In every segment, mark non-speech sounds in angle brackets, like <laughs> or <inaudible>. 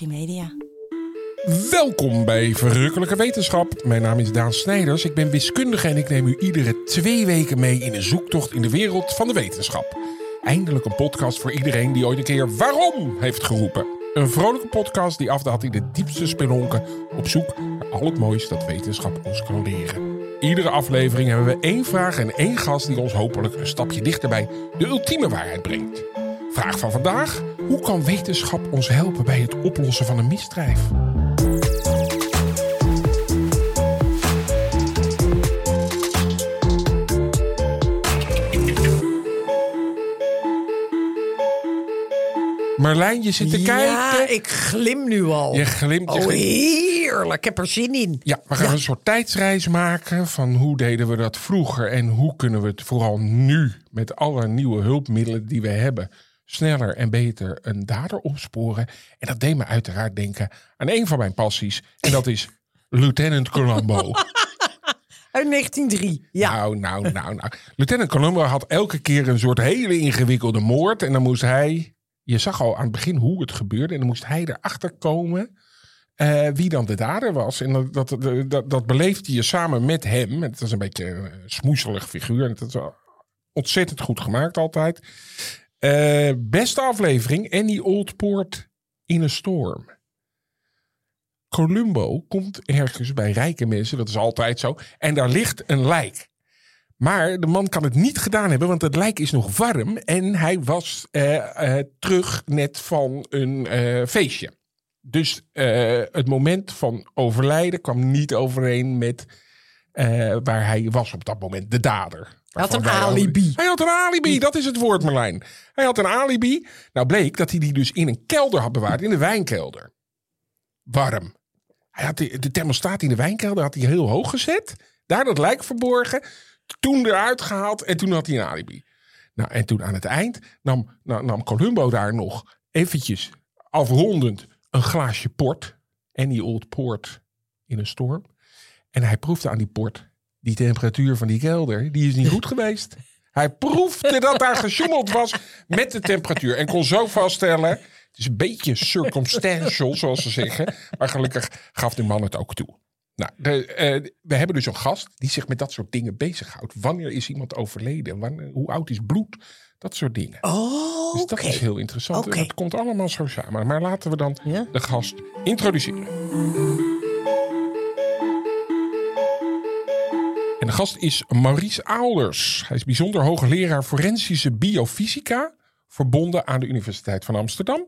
Liberty Media. Welkom bij Verrukkelijke Wetenschap. Mijn naam is Daan Snijders. Ik ben wiskundige en ik neem u iedere twee weken mee in een zoektocht in de wereld van de wetenschap. Eindelijk een podcast voor iedereen die ooit een keer waarom heeft geroepen. Een vrolijke podcast die afdaalt in de diepste spelonken op zoek naar al het moois dat wetenschap ons kan leren. Iedere aflevering hebben we één vraag en één gast die ons hopelijk een stapje dichter bij de ultieme waarheid brengt. Vraag van vandaag: hoe kan wetenschap ons helpen bij het oplossen van een misdrijf? Marlijn, je zit te Ja, kijken. ik glim nu al. Je glimt. je Oh, glimt. heerlijk. Ik heb er zin in. Ja, we gaan een soort tijdsreis maken van hoe deden we dat vroeger en hoe kunnen we het vooral nu met alle nieuwe hulpmiddelen die we hebben sneller en beter een dader opsporen. En dat deed me uiteraard denken aan een van mijn passies en dat is Lieutenant Columbo. <laughs> Uit 1903. Ja. Nou, nou, nou, nou. Lieutenant Columbo had elke keer een soort hele ingewikkelde moord en dan moest hij, je zag al aan het begin hoe het gebeurde en dan moest hij erachter komen eh, wie dan de dader was. En dat, dat, dat, dat beleefde je samen met hem. Het was een beetje een smoeselig figuur. En het was ontzettend goed gemaakt altijd. Eh, beste aflevering. Annie Oldport in een storm. Columbo komt ergens bij rijke mensen. Dat is altijd zo. En daar ligt een lijk. Maar de man kan het niet gedaan hebben, want het lijk is nog warm. En hij was eh, eh, terug net van een feestje. Dus het moment van overlijden kwam niet overeen met waar hij was op dat moment, de dader. Hij had een alibi. Hij had een alibi, dat is het woord Marlijn. Hij had een alibi. Nou bleek dat hij die dus in een kelder had bewaard, in de wijnkelder. Warm. Hij had de, de thermostaat in de wijnkelder had hij heel hoog gezet. Daar dat lijk verborgen. Toen eruit gehaald en toen had hij een alibi. Nou, en toen aan het eind nam, nam, nam Columbo daar nog eventjes afrondend een glaasje port. Any old port in een storm. En hij proefde aan die port. Die temperatuur van die kelder, die is niet goed geweest. Hij proefde dat daar gesjoemeld was met de temperatuur. En kon zo vaststellen. Het is een beetje circumstantial, zoals ze zeggen. Maar gelukkig gaf de man het ook toe. Nou, de, eh, we hebben dus een gast die zich met dat soort dingen bezighoudt. Wanneer is iemand overleden? Wanneer, hoe oud is bloed? Dat soort dingen. Oh, Dus dat is heel interessant. Oké. En dat komt allemaal zo samen. Maar laten we dan Ja. de gast introduceren. De gast is Maurice Aalders. Hij is bijzonder hoogleraar forensische biofysica, verbonden aan de Universiteit van Amsterdam.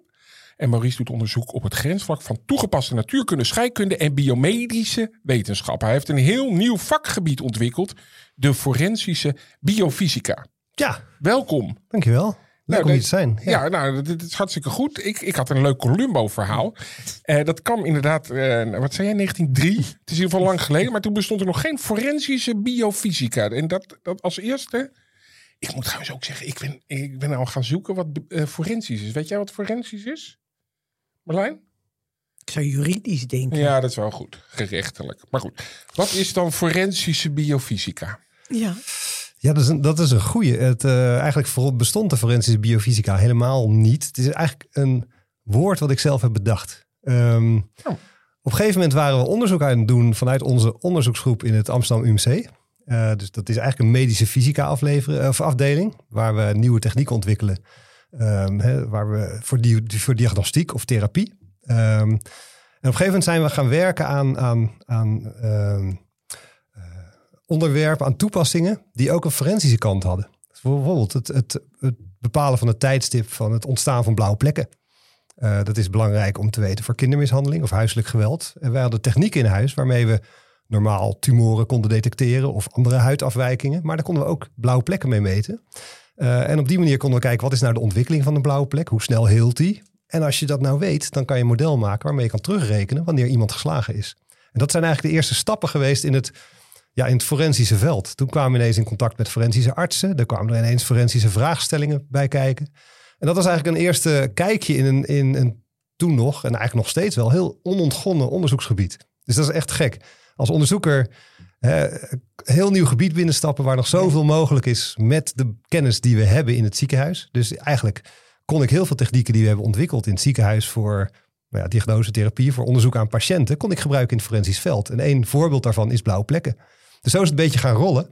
En Maurice doet onderzoek op het grensvlak van toegepaste natuurkunde, scheikunde en biomedische wetenschap. Hij heeft een heel nieuw vakgebied ontwikkeld, de forensische biofysica. Ja, Welkom. dankjewel. Leuk Nou, om hier dat- te zijn. Ja, nou, dit is hartstikke goed. Ik, ik had een leuk Columbo-verhaal. Eh, dat kwam inderdaad, eh, wat zei jij, 1903? Het is in ieder geval lang geleden, maar toen bestond er nog geen forensische biofysica. En dat, dat als eerste. Ik moet trouwens ook zeggen, ik ben, ik ben nou gaan zoeken wat eh, forensisch is. Weet jij wat forensisch is? Marlijn? Ik zou juridisch denken. Ja, dat is wel goed. Gerechtelijk. Maar goed, wat is dan forensische biofysica? Ja. Ja, dat is een, dat is een goeie. Het, eh, eigenlijk voor- bestond de forensische biofysica helemaal niet. Het is eigenlijk een woord wat ik zelf heb bedacht. Ehm, Op een gegeven moment waren we onderzoek aan het doen vanuit onze onderzoeksgroep in het Amsterdam UMC. Eh, dus dat is eigenlijk een medische fysica afleveren, of afdeling, waar we nieuwe technieken ontwikkelen. Ehm, hè, waar we voor, die, voor diagnostiek of therapie. Ehm, en op een gegeven moment zijn we gaan werken aan, aan, aan onderwerpen, aan toepassingen die ook een forensische kant hadden. Bijvoorbeeld het bepalen van het tijdstip van het ontstaan van blauwe plekken. Eh, dat is belangrijk om te weten voor kindermishandeling of huiselijk geweld. En wij hadden technieken in huis waarmee we normaal tumoren konden detecteren of andere huidafwijkingen. Maar daar konden we ook blauwe plekken mee meten. Eh, en op die manier konden we kijken wat is nou de ontwikkeling van een blauwe plek? Hoe snel heelt die? En als je dat nou weet, dan kan je een model maken waarmee je kan terugrekenen wanneer iemand geslagen is. En dat zijn eigenlijk de eerste stappen geweest in het ja, in het forensische veld. Toen kwamen we ineens in contact met forensische artsen. Er kwamen er ineens forensische vraagstellingen bij kijken. En dat was eigenlijk een eerste kijkje in een, in een toen nog, en eigenlijk nog steeds wel, heel onontgonnen onderzoeksgebied. Dus dat is echt gek. Als onderzoeker hè, heel nieuw gebied binnenstappen waar nog zoveel mogelijk is met de kennis die we hebben in het ziekenhuis. Dus eigenlijk kon ik heel veel technieken die we hebben ontwikkeld in het ziekenhuis voor nou ja, diagnosetherapie voor onderzoek aan patiënten kon ik gebruiken in het forensisch veld. En één voorbeeld daarvan is blauwe plekken. Dus zo is het een beetje gaan rollen.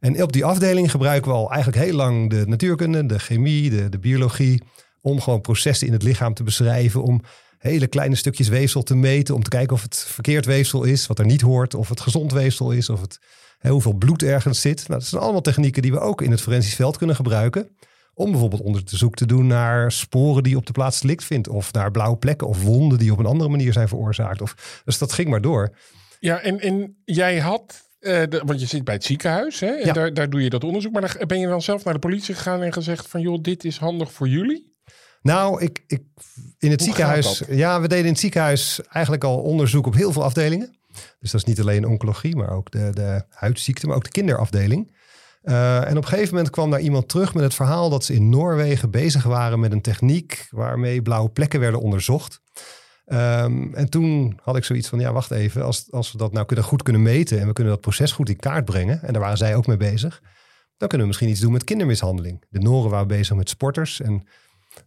En op die afdeling gebruiken we al eigenlijk heel lang de natuurkunde, de chemie, de, de biologie. Om gewoon processen in het lichaam te beschrijven. Om hele kleine stukjes weefsel te meten. Om te kijken of het verkeerd weefsel is, wat er niet hoort. Of het gezond weefsel is, of het, hoeveel bloed ergens zit. Nou, dat zijn allemaal technieken die we ook in het forensisch veld kunnen gebruiken. Om bijvoorbeeld onderzoek te doen naar sporen die op de plaats delict vindt. Of naar blauwe plekken of wonden die op een andere manier zijn veroorzaakt. Of, dus dat ging maar door. Ja, en, en jij had, eh, de- want je zit bij het ziekenhuis, hè? En Ja. daar, daar doe je dat onderzoek. Maar dan ben je dan zelf naar de politie gegaan en gezegd van, joh, dit is handig voor jullie? Nou, ik, ik, in het Hoe ziekenhuis. Ja, we deden in het ziekenhuis eigenlijk al onderzoek op heel veel afdelingen. Dus dat is niet alleen oncologie, maar ook de, de huidziekten, maar ook de kinderafdeling. Eh, en op een gegeven moment kwam daar iemand terug met het verhaal dat ze in Noorwegen bezig waren met een techniek waarmee blauwe plekken werden onderzocht. Ehm, en toen had ik zoiets van, ja, wacht even, als, als we dat nou kunnen, goed kunnen meten en we kunnen dat proces goed in kaart brengen, en daar waren zij ook mee bezig, dan kunnen we misschien iets doen met kindermishandeling. De Noren waren bezig met sporters en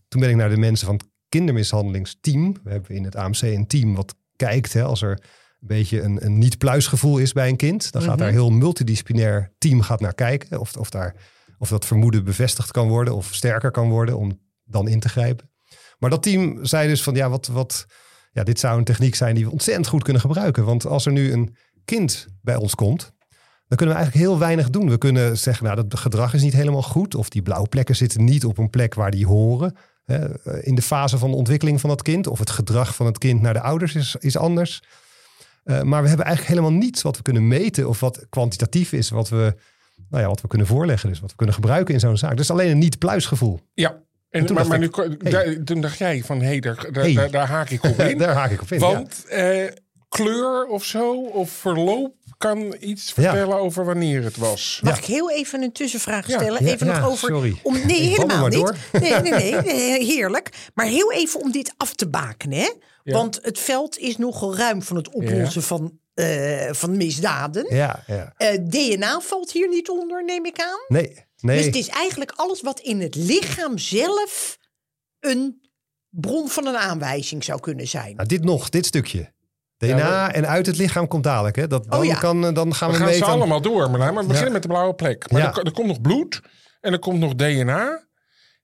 toen ben ik naar de mensen van het kindermishandelingsteam. We hebben in het AMC een team wat kijkt hè, als er een beetje een, een niet-pluisgevoel is bij een kind. Dan gaat daar een heel multidisciplinair team gaat naar kijken. Of, of, daar, of dat vermoeden bevestigd kan worden of sterker kan worden om dan in te grijpen. Maar dat team zei dus van ja, wat, wat, ja, dit zou een techniek zijn die we ontzettend goed kunnen gebruiken. Want als er nu een kind bij ons komt, dan kunnen we eigenlijk heel weinig doen. We kunnen zeggen, nou, dat gedrag is niet helemaal goed. Of die blauwe plekken zitten niet op een plek waar die horen. Hè, in de fase van de ontwikkeling van dat kind. Of het gedrag van het kind naar de ouders is, is anders. Eh, maar we hebben eigenlijk helemaal niets wat we kunnen meten. Of wat kwantitatief is, wat we, nou ja, wat we kunnen voorleggen. Dus wat we kunnen gebruiken in zo'n zaak. Dus alleen een niet-pluisgevoel. Ja. En, toen maar dacht maar ik, nu, hey. daar- toen dacht jij van, hé, hey, daar, daar, Hey. daar, daar haak ik op <laughs> in. Daar haak ik op in. ja. Want eh, kleur of zo, of verloop, kan iets vertellen over wanneer het was. Mag ik heel even een tussenvraag stellen? ja, even ja, nog over. sorry. Om, nee, helemaal niet. door. <laughs> Nee, nee, nee, nee, heerlijk. Maar heel even om dit af te bakenen. Hè? Ja. Want het veld is nogal ruim van het oplossen van, eh, van misdaden. Ja, ja. Eh, DNA valt hier niet onder, neem ik aan. Nee, nee. Dus het is eigenlijk alles wat in het lichaam zelf een bron van een aanwijzing zou kunnen zijn. Nou, dit nog, dit stukje. DNA Ja, en uit het lichaam komt dadelijk. Hè? Dat, dan, Oh, ja. kan, eh, dan gaan We we, gaan ze allemaal door, maar we beginnen met de blauwe plek. Maar Ja. er, er komt nog bloed en er komt nog DNA.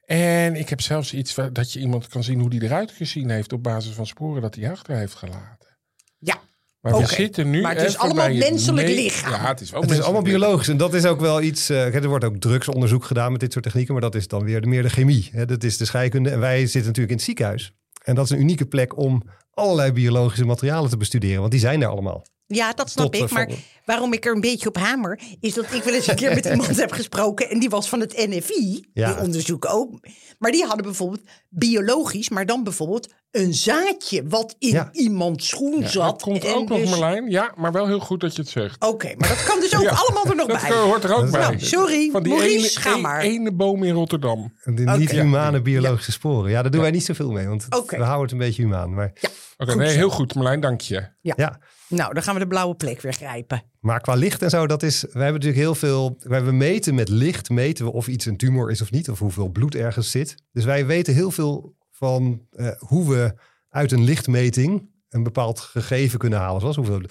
En ik heb zelfs iets dat je iemand kan zien hoe die eruit gezien heeft op basis van sporen dat hij achter heeft gelaten. Ja, Maar Oké. we zitten nu. Maar het is allemaal menselijk me- lichaam. Ja, het is Het is allemaal biologisch. En dat is ook wel iets. eh, er wordt ook drugsonderzoek gedaan met dit soort technieken. Maar dat is dan weer de, meer de chemie. Hè? Dat is de scheikunde. En wij zitten natuurlijk in het ziekenhuis. En dat is een unieke plek om allerlei biologische materialen te bestuderen. Want die zijn er allemaal. Ja, dat snap Tot, ik. eh, Maar waarom ik er een beetje op hamer, is dat ik wel eens een keer met <laughs> iemand heb gesproken. En die was van het NFI. Ja. Die onderzoeken ook. Maar die hadden bijvoorbeeld biologisch, maar dan bijvoorbeeld een zaadje wat in Ja. iemands schoen Ja, zat. dat komt En ook nog, dus- Marlijn. Ja, maar wel heel goed dat je het zegt. Oké, maar dat kan dus <laughs> ook allemaal er nog Dat bij. eh, hoort er ook bij. Nou, sorry, Van die Maurice, ene, ga e- maar. ene boom in Rotterdam. De Oké. niet-humane biologische sporen. Ja, daar doen wij niet zoveel mee. Want we houden het een beetje humaan. Maar, Oké, nee, heel goed, Marlijn, dank je. ja. Nou, dan gaan we de blauwe plek weer grijpen. Maar qua licht en zo, dat is. We hebben natuurlijk heel veel. wij- meten met licht, meten we of iets een tumor is of niet, of hoeveel bloed ergens zit. Dus wij weten heel veel van eh, hoe we uit een lichtmeting een bepaald gegeven kunnen halen. Zoals hoeveel.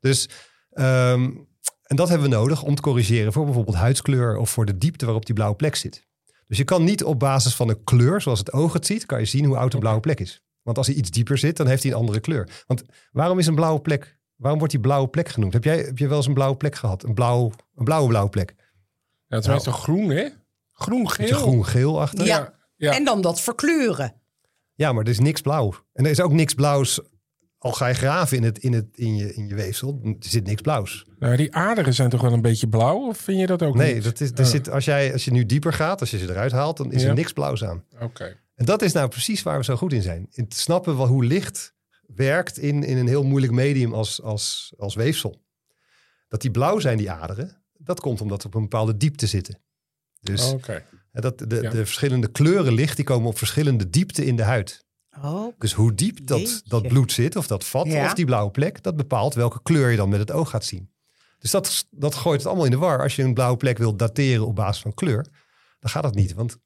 Dus. ehm, en dat hebben we nodig om te corrigeren voor bijvoorbeeld huidskleur of voor de diepte waarop die blauwe plek zit. Dus je kan niet op basis van een kleur, zoals het oog het ziet, kan je zien hoe oud een blauwe plek is. Want als hij iets dieper zit, dan heeft hij een andere kleur. Want waarom is een blauwe plek Waarom wordt die blauwe plek genoemd? Heb jij, heb je wel eens een blauwe plek gehad? Een, blauw, een blauwe blauwe plek? Ja, het is meestal groen, hè? Groen-geel. Groen-geel achter? Ja. Ja. En dan dat verkleuren. Ja, maar er is niks blauw. En er is ook niks blauws. Al ga je graven in, het, in, het, in, je, in je weefsel, er zit niks blauws. Nou, die aderen zijn toch wel een beetje blauw? Of vind je dat ook Nee, niet? dat is, er Oh, zit, als, jij, als je nu dieper gaat, als je ze eruit haalt, dan is Ja. er niks blauws aan. Oké. En dat is nou precies waar we zo goed in zijn. In te snappen wel hoe licht werkt in, in een heel moeilijk medium als, als, als weefsel. Dat die blauw zijn, die aderen, dat komt omdat ze op een bepaalde diepte zitten. Dus Oké. hè, dat de, Ja. de verschillende kleuren licht, die komen op verschillende diepte in de huid. Oh, Dus hoe diep dat, Jeetje. dat bloed zit, of dat vat, Ja. of die blauwe plek, dat bepaalt welke kleur je dan met het oog gaat zien. Dus dat, dat gooit het allemaal in de war. Als je een blauwe plek wilt dateren op basis van kleur, dan gaat dat niet. Want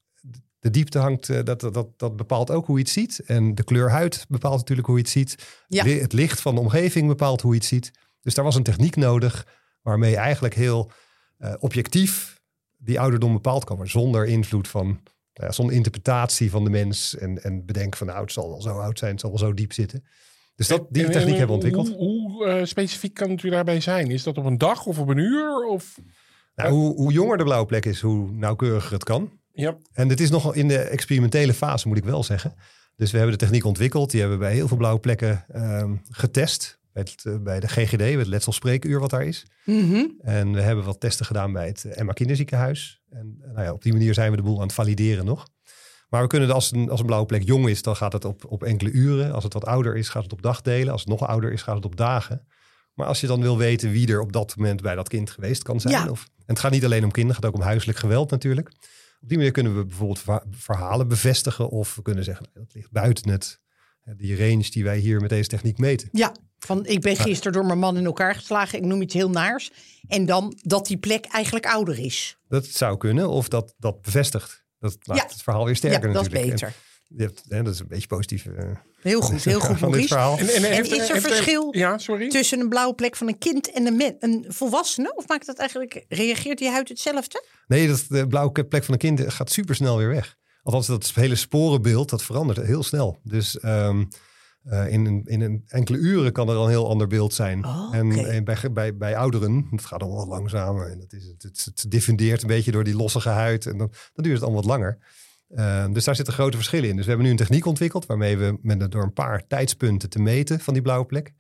De diepte hangt, eh, dat, dat, dat, bepaalt ook hoe je het ziet. En de kleur huid bepaalt natuurlijk hoe je het ziet. Ja. Het licht van de omgeving bepaalt hoe je het ziet. Dus daar was een techniek nodig waarmee je eigenlijk heel eh, objectief die ouderdom bepaald kan worden. Zonder invloed van, nou ja, zonder interpretatie van de mens. En, en bedenken van nou, het zal wel zo oud zijn, het zal wel zo diep zitten. Dus dat, die En- en- techniek en hebben we ontwikkeld. Hoe, hoe, eh, specifiek kan het u daarbij zijn? Is dat op een dag of op een uur? Of... Nou, hoe, hoe jonger de blauwe plek is, hoe nauwkeuriger het kan. Ja. En dit is nog in de experimentele fase, moet ik wel zeggen. Dus we hebben de techniek ontwikkeld. Die hebben we bij heel veel blauwe plekken ehm, getest. Bij, het, eh, bij de GGD, bij het letselspreekuur wat daar is. Mhm. En we hebben wat testen gedaan bij het Emma Kinderziekenhuis. En eh, nou ja, op die manier zijn we de boel aan het valideren nog. Maar we kunnen, als een, als een blauwe plek jong is, dan gaat het op, op enkele uren. Als het wat ouder is, gaat het op dagdelen. Als het nog ouder is, gaat het op dagen. Maar als je dan wil weten wie er op dat moment bij dat kind geweest kan zijn. Ja. Of, en het gaat niet alleen om kinderen, het gaat ook om huiselijk geweld natuurlijk. Op die manier kunnen we bijvoorbeeld verhalen bevestigen. Of we kunnen zeggen, nou, dat ligt buiten het, die range die wij hier met deze techniek meten. Ja, van ik ben gisteren door mijn man in elkaar geslagen. Ik noem iets heel naars. En dan dat die plek eigenlijk ouder is. Dat zou kunnen, of dat, dat bevestigt. Dat maakt Ja. het verhaal weer Ja, sterker dat is. En beter. Je hebt, hè, dat is een beetje positief. eh, Heel goed, heel goed, <laughs> van dit Maurice. verhaal. En, En heeft- is er heeft- verschil Ja, sorry. tussen een blauwe plek van een kind en een, men- een volwassene? Of maakt dat eigenlijk, reageert die huid hetzelfde? Nee, dat, de blauwe plek van een kind gaat super snel weer weg. Althans, dat hele sporenbeeld, dat verandert heel snel. Dus ehm, eh, in, een, in een enkele uren kan er al een heel ander beeld zijn. Oh, en, en bij, bij, bij ouderen, het gaat al wat langzamer. En dat is, het, het, het diffundeert een beetje door die lossige huid. En dan, dan duurt het allemaal wat langer. Eh, dus daar zitten grote verschillen in. Dus we hebben nu een techniek ontwikkeld waarmee we met, door een paar tijdspunten te meten van die blauwe plek,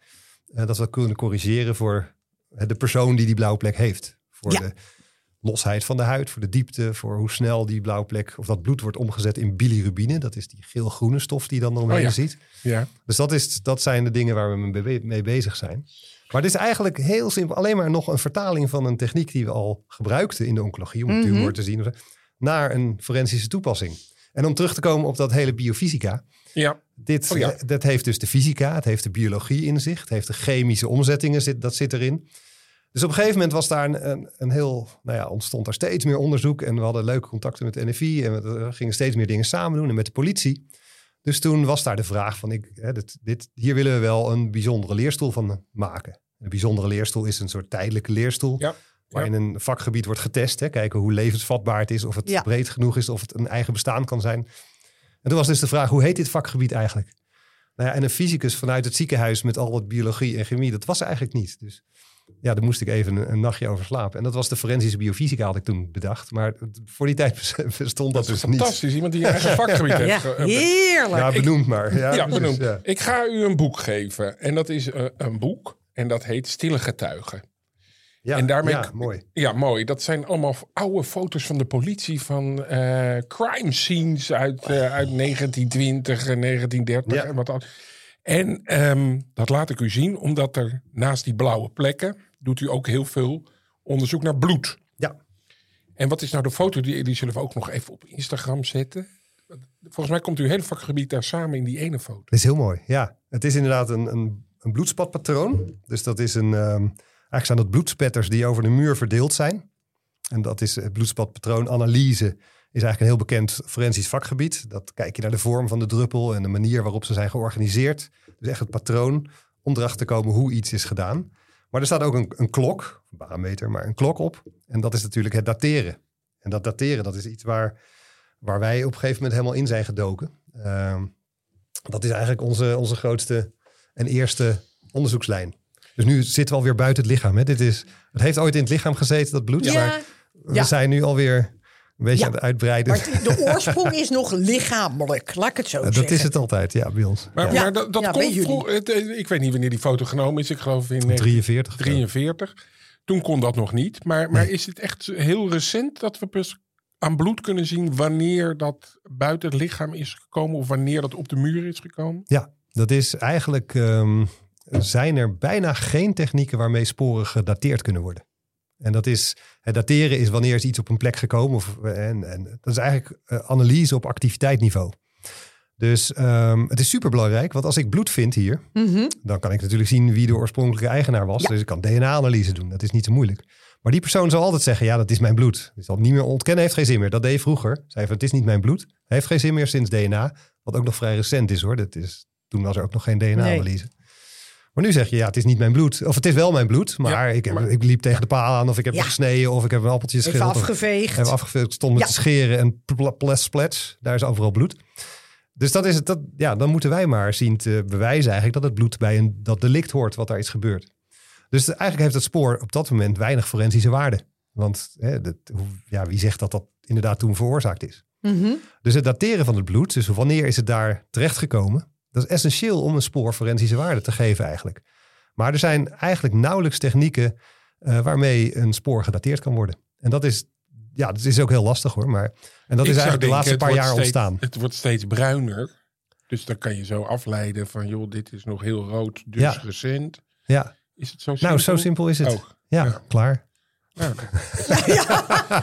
eh, dat we kunnen corrigeren voor eh, de persoon die die blauwe plek heeft. Voor Ja. de losheid van de huid, voor de diepte, voor hoe snel die blauwe plek of dat bloed wordt omgezet in bilirubine. Dat is die geel-groene stof die je dan omheen Oh ja. ziet. Ja. Dus dat, is, dat zijn de dingen waar we mee, bezig zijn. Maar het is eigenlijk heel simpel, alleen maar nog een vertaling van een techniek die we al gebruikten in de oncologie, om Mhm. tumor te zien, of zo, naar een forensische toepassing. En om terug te komen op dat hele biofysica. Ja. Dit, Oh ja. dat heeft dus de fysica, het heeft de biologie in zich, het heeft de chemische omzettingen, zit, dat zit erin. Dus op een gegeven moment was daar een, een, een heel, nou ja, ontstond daar steeds meer onderzoek en we hadden leuke contacten met de NFI en we we gingen steeds meer dingen samen doen en met de politie. Dus toen was daar de vraag van, ik, hè, dit, dit, hier willen we wel een bijzondere leerstoel van maken. Een bijzondere leerstoel is een soort tijdelijke leerstoel. Ja. Waar Ja. in een vakgebied wordt getest. Hè, kijken hoe levensvatbaar het is. Of het Ja. breed genoeg is. Of het een eigen bestaan kan zijn. En toen was dus de vraag, hoe heet dit vakgebied eigenlijk? Nou ja, en een fysicus vanuit het ziekenhuis met al wat biologie en chemie, dat was er eigenlijk niet. Dus ja, daar moest ik even een, een nachtje over slapen. En dat was de forensische biofysica, had ik toen bedacht. Maar voor die tijd <laughs> bestond dat, dus niet. fantastisch. Iemand die een eigen vakgebied <laughs> heeft. Ja, ge- eh, heerlijk. Ja, benoemd maar. Ja, benoemd. ja. Ik ga u een boek geven. En dat is eh, een boek. En dat heet Stille Getuigen. Ja, En daarmee- ja, mooi. Ja, mooi. Dat zijn allemaal oude foto's van de politie van eh, crime scenes uit, eh, uit 1920 en 1930 Ja. en wat dan. En ehm, dat laat ik u zien, omdat er naast die blauwe plekken doet u ook heel veel onderzoek naar bloed. Ja. En wat is nou de foto? Die, die zullen we ook nog even op Instagram zetten. Volgens mij komt uw hele vakgebied daar samen in die ene foto. Dat is heel mooi, ja. Het is inderdaad een, een, een bloedspatpatroon. Dus dat is een... ehm, eigenlijk zijn dat bloedspetters die over de muur verdeeld zijn. En dat is het bloedspatpatroonanalyse. Is eigenlijk een heel bekend forensisch vakgebied. Dat kijk je naar de vorm van de druppel en de manier waarop ze zijn georganiseerd. Dus echt het patroon om erachter te komen hoe iets is gedaan. Maar er staat ook een, een klok, een barometer, maar een klok op. En dat is natuurlijk het dateren. En dat dateren, dat is iets waar, waar wij op een gegeven moment helemaal in zijn gedoken. Ehm, dat is eigenlijk onze, onze grootste en eerste onderzoekslijn. Dus nu zitten we alweer buiten het lichaam. Hè? Dit is, het heeft ooit in het lichaam gezeten, dat bloed. Ja, Maar we ja. zijn nu alweer een beetje Ja. aan het uitbreiden. maar de oorsprong is nog lichamelijk, laat ik het zo dat zeggen. is het altijd, ja, bij ons. Maar, Ja. maar dat, dat komt vroeg- eh, Ik weet niet wanneer die foto genomen is. Ik geloof in 43. 1943. Toen kon dat nog niet. Maar, maar is het echt heel recent dat we pas aan bloed kunnen zien wanneer dat buiten het lichaam is gekomen of wanneer dat op de muur is gekomen? Ja, dat is eigenlijk. ehm, zijn er bijna geen technieken waarmee sporen gedateerd kunnen worden. En dat is. Het dateren is wanneer is iets op een plek gekomen. Of, en, en dat is eigenlijk eh, analyse op activiteitsniveau. Dus ehm, het is super belangrijk, want als ik bloed vind hier, Mhm. dan kan ik natuurlijk zien wie de oorspronkelijke eigenaar was. Ja. Dus ik kan DNA-analyse doen. Dat is niet zo moeilijk. Maar die persoon zal altijd zeggen, ja, dat is mijn bloed. Die zal het niet meer ontkennen, heeft geen zin meer. Dat deed je vroeger. Zei van, het is niet mijn bloed. Heeft geen zin meer sinds DNA. Wat ook nog vrij recent is hoor. Dat is, toen was er ook nog geen DNA-analyse. Maar nu zeg je, ja, het is niet mijn bloed. Of het is wel mijn bloed, maar, Ja, ik, heb, maar- ik liep tegen de paal aan. Of ik heb Ja. gesneden. Of ik heb een appeltje Even geschild. of- afgeveegd. Hebben afgeveegd. Ik stond met Ja. te scheren en pl- ples splats. Daar is overal bloed. Dus dat is het. Dat, ja, dan moeten wij maar zien te bewijzen eigenlijk dat het bloed bij een dat delict hoort wat daar is gebeurd. Dus eigenlijk heeft het spoor op dat moment weinig forensische waarde. Want hè, dat, ja, wie zegt dat dat inderdaad toen veroorzaakt is? Mhm. Dus het dateren van het bloed, dus wanneer is het daar terechtgekomen, dat is essentieel om een spoor forensische waarde te geven eigenlijk. Maar er zijn eigenlijk nauwelijks technieken eh, waarmee een spoor gedateerd kan worden. En dat is, ja, dat is ook heel lastig hoor. Maar, en dat Ik is eigenlijk de laatste paar jaar steeds- ontstaan. Het wordt steeds bruiner. Dus dan kan je zo afleiden van, joh, dit is nog heel rood, dus Ja. recent. Ja, Is het zo simpel? nou zo simpel is het. Oh, Ja, ja. klaar. <laughs>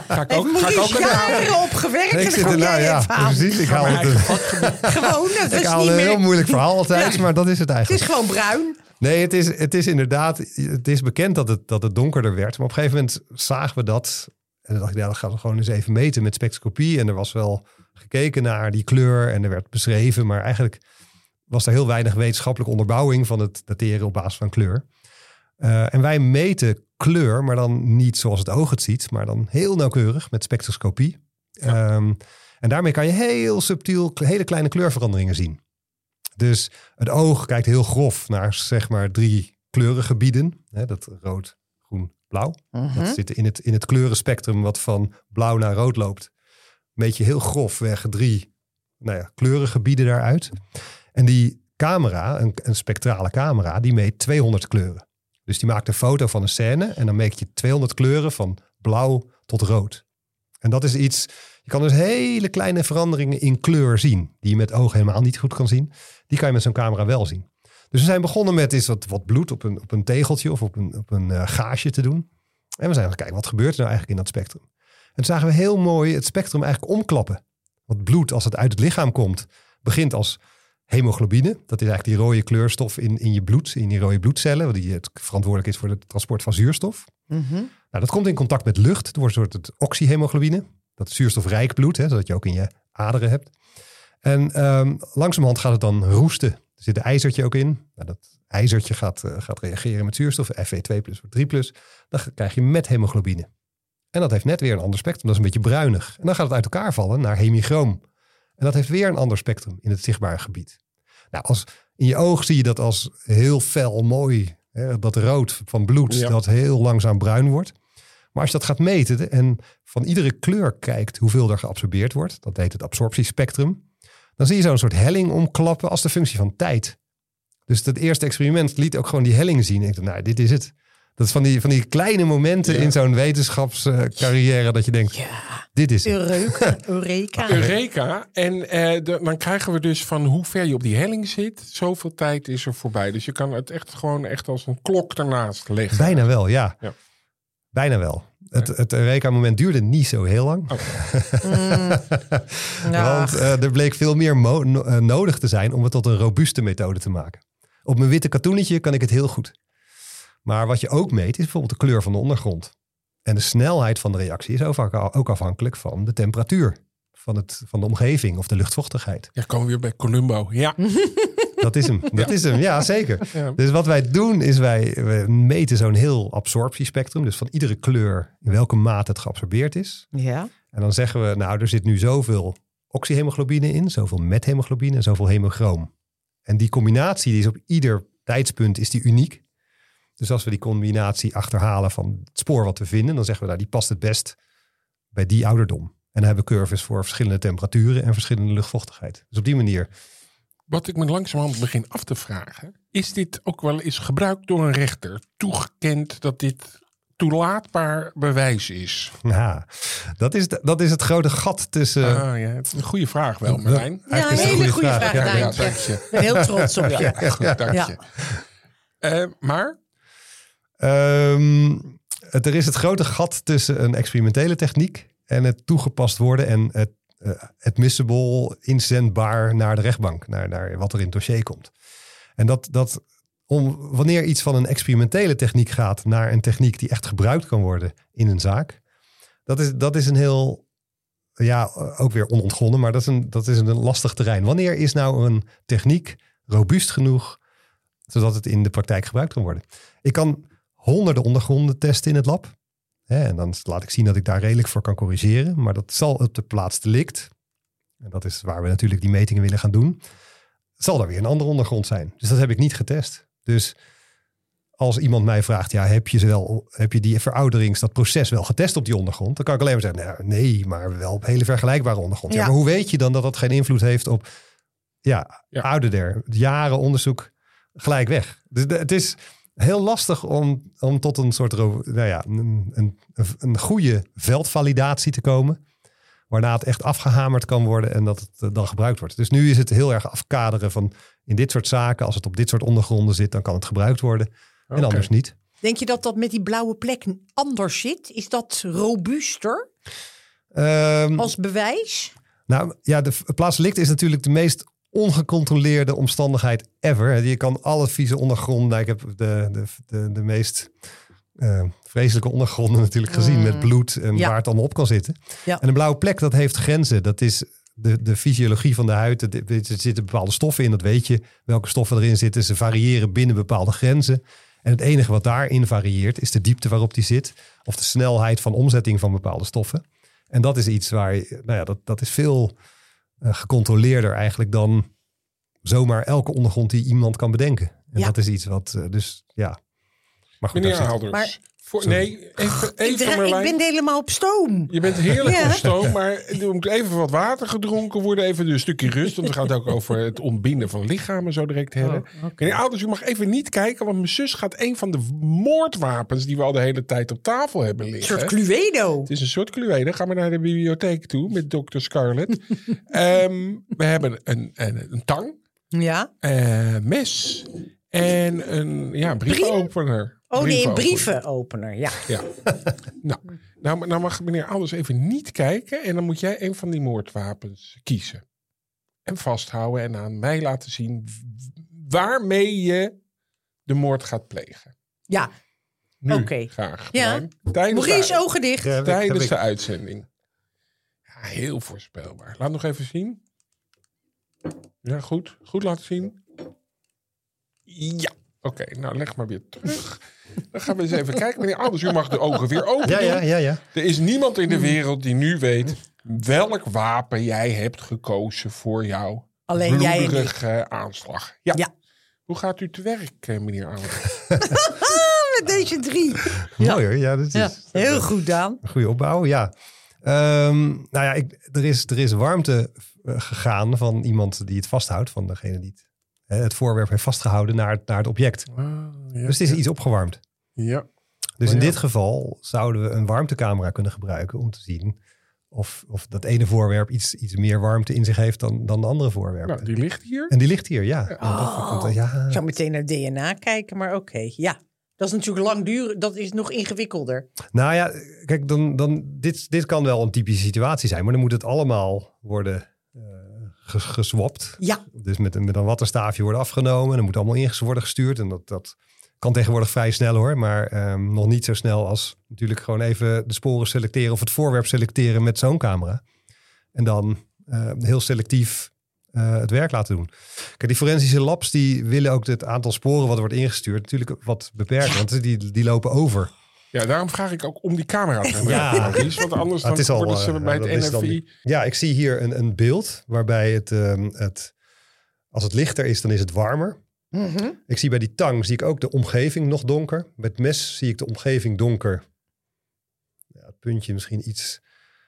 ga ik Heeft ook, ga ik ook jaren op gewerkt. Ik en zit dan er kom nou jij ja, even aan. precies. Ik Ga haal, het, vakgebied. <laughs> Gewoon, het ik is haal niet een meer... heel moeilijk verhaal altijd, Ja. maar dat is het Het eigenlijk. is gewoon bruin. Nee, het is, het is inderdaad, het is bekend dat het, dat het donkerder werd. Maar op een gegeven moment zagen we dat. En dan dacht ik, ja, dan gaan we gewoon eens even meten met spectroscopie. En er was wel gekeken naar die kleur en er werd beschreven. Maar eigenlijk was er heel weinig wetenschappelijke onderbouwing van het dateren op basis van kleur. Eh, en wij meten kleur, maar dan niet zoals het oog het ziet, maar dan heel nauwkeurig met spectroscopie. Ehm, en daarmee kan je heel subtiel hele kleine kleurveranderingen zien. Dus het oog kijkt heel grof naar zeg maar drie kleurengebieden. Hè, dat rood, groen, blauw. Mhm. Dat zit in het, in het kleurenspectrum wat van blauw naar rood loopt. Meet je heel grofweg drie nou ja, kleurengebieden daaruit. En die camera, een, een spectrale camera, die meet 200 kleuren. Dus die maakt een foto van een scène en dan meet je 200 kleuren van blauw tot rood. En dat is iets, je kan dus hele kleine veranderingen in kleur zien, die je met oog helemaal niet goed kan zien. Die kan je met zo'n camera wel zien. Dus we zijn begonnen met eens wat, wat bloed op een, op een tegeltje of op een, op een eh, gaasje te doen. En we zijn gaan kijken, wat gebeurt er nou eigenlijk in dat spectrum? En toen zagen we heel mooi het spectrum eigenlijk omklappen. Want bloed, als het uit het lichaam komt, begint als hemoglobine. Dat is eigenlijk die rode kleurstof in, in je bloed, in die rode bloedcellen, die het verantwoordelijk is voor het transport van zuurstof. Mhm. Nou, dat komt in contact met lucht. Het wordt een soort het oxyhemoglobine. Dat zuurstofrijk bloed, hè, zodat je ook in je aderen hebt. En ehm, langzamerhand gaat het dan roesten. Er zit een ijzertje ook in. Nou, dat ijzertje gaat, eh, gaat reageren met zuurstof. Fe2 plus of 3 plus. Dan krijg je met hemoglobine. En dat heeft net weer een ander spectrum. Dat is een beetje bruinig. En dan gaat het uit elkaar vallen naar hemichroom. En dat heeft weer een ander spectrum in het zichtbare gebied. Nou, als, in je oog zie je dat als heel fel mooi. Hè, dat rood van bloed Ja. dat heel langzaam bruin wordt. Maar als je dat gaat meten en van iedere kleur kijkt hoeveel er geabsorbeerd wordt. Dat heet het absorptiespectrum. Dan zie je zo'n soort helling omklappen als de functie van tijd. Dus het eerste experiment liet ook gewoon die helling zien. Ik dacht, nou, dit is het. Dat is van die, van die kleine momenten Ja. in zo'n wetenschapscarrière dat je denkt, Ja, dit is het. Eureka. <laughs> Eureka. Eureka. En eh, de- dan krijgen we dus van hoe ver je op die helling zit. Zoveel tijd is er voorbij. Dus je kan het echt gewoon echt als een klok ernaast leggen. Bijna wel, ja. Ja. Bijna wel. Het, het Eureka-moment duurde niet zo heel lang. Mm. <laughs> Want eh, er bleek veel meer no- eh, nodig te zijn om het tot een robuuste methode te maken. Op mijn witte katoenetje kan ik het heel goed. Maar wat je ook meet is bijvoorbeeld de kleur van de ondergrond. En de snelheid van de reactie is ook ook afhankelijk van de temperatuur. Van, het, van de omgeving of de luchtvochtigheid. Ja, komen we weer bij Columbo. Ja. <laughs> Dat is hem. Dat is hem, ja zeker. <laughs> Ja. Dus wat wij doen is wij, we meten zo'n heel absorptiespectrum. Dus van iedere kleur in welke mate het geabsorbeerd is. ja. En dan zeggen we, nou, er zit nu zoveel oxyhemoglobine in, zoveel methemoglobine en zoveel hemochroom. En die combinatie die is op ieder tijdspunt is die uniek. Dus als we die combinatie achterhalen van het spoor wat we vinden, dan zeggen we, nou, die past het best bij die ouderdom. En dan hebben we curves voor verschillende temperaturen en verschillende luchtvochtigheid. Dus op die manier. Wat ik me langzamerhand begin af te vragen. Is dit ook wel eens gebruikt door een rechter? Toegekend dat dit toelaatbaar bewijs is? Ja, dat is, de- dat is het grote gat tussen. ah, ja, het is een goede vraag wel, Marlijn. Ja, een hele goede vraag, Ja, ja, Daantje. dank je. Ik ben heel trots op je. Ja, goed, dank Ja. je. Eh, maar, Ehm, er is het grote gat tussen een experimentele techniek en het toegepast worden en het eh, admissible, inzendbaar naar de rechtbank, naar, naar wat er in het dossier komt. En dat, dat om, wanneer iets van een experimentele techniek gaat naar een techniek die echt gebruikt kan worden in een zaak, dat is, dat is een heel, ja, ook weer onontgonnen, maar dat is, een, dat is een lastig terrein. Wanneer is nou een techniek robuust genoeg zodat het in de praktijk gebruikt kan worden? Ik kan honderden ondergronden testen in het lab. Hè, en dan laat ik zien dat ik daar redelijk voor kan corrigeren. Maar dat zal op de plaats delict, en dat is waar we natuurlijk die metingen willen gaan doen, zal er weer een andere ondergrond zijn. Dus dat heb ik niet getest. Dus als iemand mij vraagt, ja, heb je, ze wel, heb je die verouderings, dat proces wel getest op die ondergrond? Dan kan ik alleen maar zeggen, nou, nee, maar wel op hele vergelijkbare ondergrond. Ja. Ja. maar hoe weet je dan dat dat geen invloed heeft op ja, Ja. ouder der, jaren onderzoek gelijk weg? Dus het is heel lastig om, om tot een soort, nou ja, een, een, een goede veldvalidatie te komen. Waarna het echt afgehamerd kan worden en dat het eh, dan gebruikt wordt. Dus nu is het heel erg afkaderen van in dit soort zaken, als het op dit soort ondergronden zit, dan kan het gebruikt worden. En anders niet. Denk je dat dat met die blauwe plek anders zit? Is dat robuuster Ehm, als bewijs? nou ja, de v- plaatselijk is natuurlijk de meest ongecontroleerde omstandigheid ever. Je kan alle vieze ondergronden. Nou, ik heb de, de, de, de meest eh, vreselijke ondergronden natuurlijk gezien met bloed en Ja. waar het allemaal op kan zitten. Ja. En een blauwe plek, dat heeft grenzen. Dat is de, de fysiologie van de huid. Er er zitten bepaalde stoffen in, dat weet je. Welke stoffen erin zitten. Ze variëren binnen bepaalde grenzen. En het enige wat daarin varieert is de diepte waarop die zit. Of de snelheid van omzetting van bepaalde stoffen. En dat is iets waar, nou ja, dat, dat is veel gecontroleerder eigenlijk dan zomaar elke ondergrond die iemand kan bedenken. En Ja. dat is iets wat, eh, dus ja. Maar goed, Meneer voor, nee, even, Ik, even ik Marlijn. ben helemaal op stoom. Je bent heerlijk Ja. op stoom, maar er moet even wat water gedronken worden. Even een stukje rust, want we gaan het ook over het ontbinden van lichamen zo direct hebben. Meneer Ouders, u mag even niet kijken, want mijn zus gaat een van de moordwapens die we al de hele tijd op tafel hebben Een liggen. soort Cluedo. Het is een soort cluedo. Ga maar naar de bibliotheek toe met Dr. Scarlett. <laughs> Ehm, we hebben een, een, een tang, Ja. eh, mes en een ja, briefenopener. Oh nee, brievenopener. Ja. Ja. <laughs> nou, nou, nou mag meneer Alders even niet kijken. En dan moet jij een van die moordwapens kiezen. En vasthouden en aan mij laten zien waarmee je de moord gaat plegen. Ja. Oké. graag. Ja. Tijdens, Maurice, de, ogen dicht. Ja, tijdens ik- de uitzending. Ja, heel voorspelbaar. Laat nog even zien. Ja, goed. Goed laten zien. Ja. Oké, nou leg maar weer terug. Dan gaan we eens even kijken. Meneer Alders, u mag de ogen weer open Ja, doen. ja, ja, ja. Er is niemand in de wereld die nu weet welk wapen jij hebt gekozen voor jouw Alleen jij aanslag. Ja. Ja. Hoe gaat u te werk, eh, meneer Alders? Met deze drie. <laughs> Mooi hoor. Ja, dat is Ja. Heel goed, Daan. een goede opbouw. Ja. Ehm, nou ja, ik, er, is, er is warmte eh, gegaan van iemand die het vasthoudt. Van degene die het, het voorwerp heeft vastgehouden naar het, naar het object. Dus het is iets opgewarmd. ja. Dus Oh, in ja. dit geval zouden we een warmtecamera kunnen gebruiken om te zien of, of dat ene voorwerp iets, iets meer warmte in zich heeft dan, dan de andere voorwerpen. Nou, die ligt hier. En die ligt hier, ja. Oh. Dat- ja. Ik zou meteen naar DNA kijken, maar oké. Ja. Dat is natuurlijk lang duren. Dat is nog ingewikkelder. Nou ja, kijk, dan, dan, dit, dit kan wel een typische situatie zijn, maar dan moet het allemaal worden eh geswapt. Ja. Dus met, een- met een wattenstaafje worden afgenomen. En moet allemaal in worden gestuurd. En dat, dat kan tegenwoordig vrij snel hoor. Maar ehm, nog niet zo snel als natuurlijk gewoon even de sporen selecteren of het voorwerp selecteren met zo'n camera. En dan eh, heel selectief eh, het werk laten doen. Kijk, die forensische labs die willen ook het aantal sporen wat wordt ingestuurd natuurlijk wat beperken. Want die, die lopen over. Ja, daarom vraag ik ook om die camera te gebruiken. Ja. <laughs> Maurice, want anders dan het is al, worden ze eh, bij het NFI... Ja, ik zie hier een, een beeld waarbij het, ehm, het, als het lichter is, dan is het warmer. Mhm. Ik zie bij die tang zie ik ook de omgeving nog donker. Bij het mes zie ik de omgeving donker. Ja, het puntje misschien iets.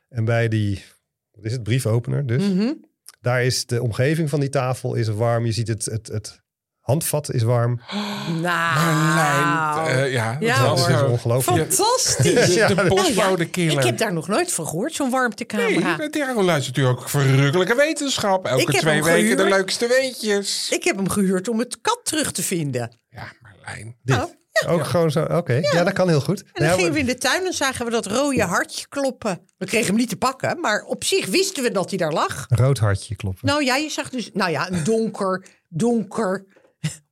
En bij die, wat is het, briefopener dus. Mhm. Daar is de omgeving van die tafel is warm. Je ziet het, het, het handvat is warm. <gasps> Nou. Marlijn, eh, ja, Ja, dat is hoor. ongelooflijk. Fantastisch. de, Ja, de postbode Ik killer. heb daar nog nooit van gehoord, zo'n warmtecamera. Nee, daarom luistert u ook verrukkelijke wetenschap. Elke Ik heb twee hem weken de gehuurd. leukste weetjes. Ik heb hem gehuurd om het kat terug te vinden. Ja, Marlijn. Dit. Oh. Ook gewoon zo, oké. Ja. dat kan heel goed. En dan Ja, gingen maar- we in de tuin en zagen we dat rode hartje kloppen. We kregen hem niet te pakken, maar op zich wisten we dat hij daar lag. Rood hartje kloppen. Nou ja, je zag dus, nou ja, een donker, donker,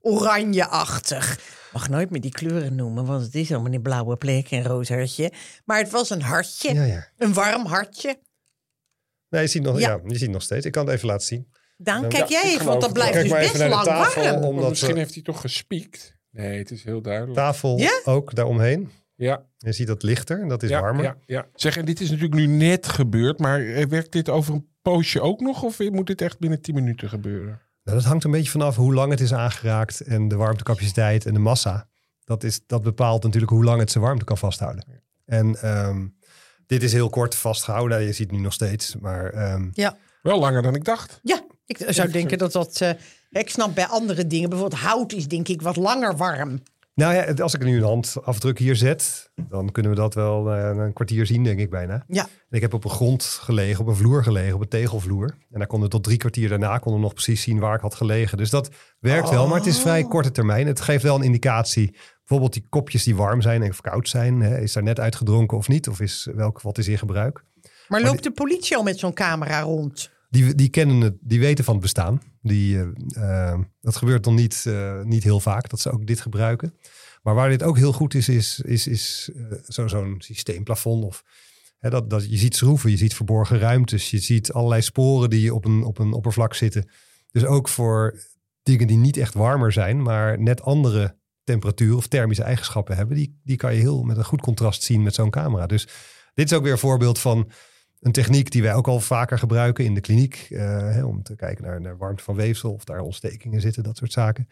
oranjeachtig. Mag nooit meer die kleuren noemen, want het is allemaal een blauwe plek en rood hartje. Maar het was een hartje, Ja, ja. een warm hartje. Nee, je ziet, nog, ja. Ja. je ziet nog steeds. Ik kan het even laten zien. Dan kijk jij even, want dat het blijft dus best lang tafel. warm. Omdat misschien we- heeft hij toch gespiekt. Nee, het is heel duidelijk. Tafel Ja? ook daaromheen. Ja, Je ziet dat lichter en dat is ja, warmer. Ja, ja. Zeg, en dit is natuurlijk nu net gebeurd, maar eh, werkt dit over een poosje ook nog? Of moet dit echt binnen 10 minuten gebeuren? Nou, dat hangt een beetje vanaf hoe lang het is aangeraakt en de warmtecapaciteit en de massa. Dat, is, dat bepaalt natuurlijk hoe lang het zijn warmte kan vasthouden. En ehm, dit is heel kort vastgehouden. Nou, Je ziet het nu nog steeds. Maar ehm, Ja. Wel langer dan ik dacht. Ja, ik zou denken dat dat... eh, ik snap bij andere dingen, bijvoorbeeld hout is denk ik wat langer warm. Nou ja, als ik nu een handafdruk hier zet, dan kunnen we dat wel eh, een kwartier zien, denk ik bijna. Ja, En ik heb op een grond gelegen, op een vloer gelegen, op een tegelvloer. En daar konden we tot drie kwartier daarna konden we nog precies zien waar ik had gelegen. Dus dat werkt wel, maar het is vrij korte termijn. Het geeft wel een indicatie. Bijvoorbeeld die kopjes die warm zijn of koud zijn. Hè, is daar net uitgedronken of niet? Of is, welk, wat is in gebruik? maar loopt de politie al met zo'n camera rond? Die, die kennen het, die weten van het bestaan. Die, eh, eh, dat gebeurt nog niet, eh, niet heel vaak, dat ze ook dit gebruiken. Maar waar dit ook heel goed is, is, is, is zo, zo'n systeemplafond. Of, hè, dat, dat, je ziet schroeven, je ziet verborgen ruimtes. Je ziet allerlei sporen die op een, op een oppervlak zitten. Dus ook voor dingen die niet echt warmer zijn, maar net andere temperatuur of thermische eigenschappen hebben. Die, die kan je heel met een goed contrast zien met zo'n camera. Dus dit is ook weer een voorbeeld van een techniek die wij ook al vaker gebruiken in de kliniek. eh, om te kijken naar, naar warmte van weefsel of daar ontstekingen zitten, dat soort zaken.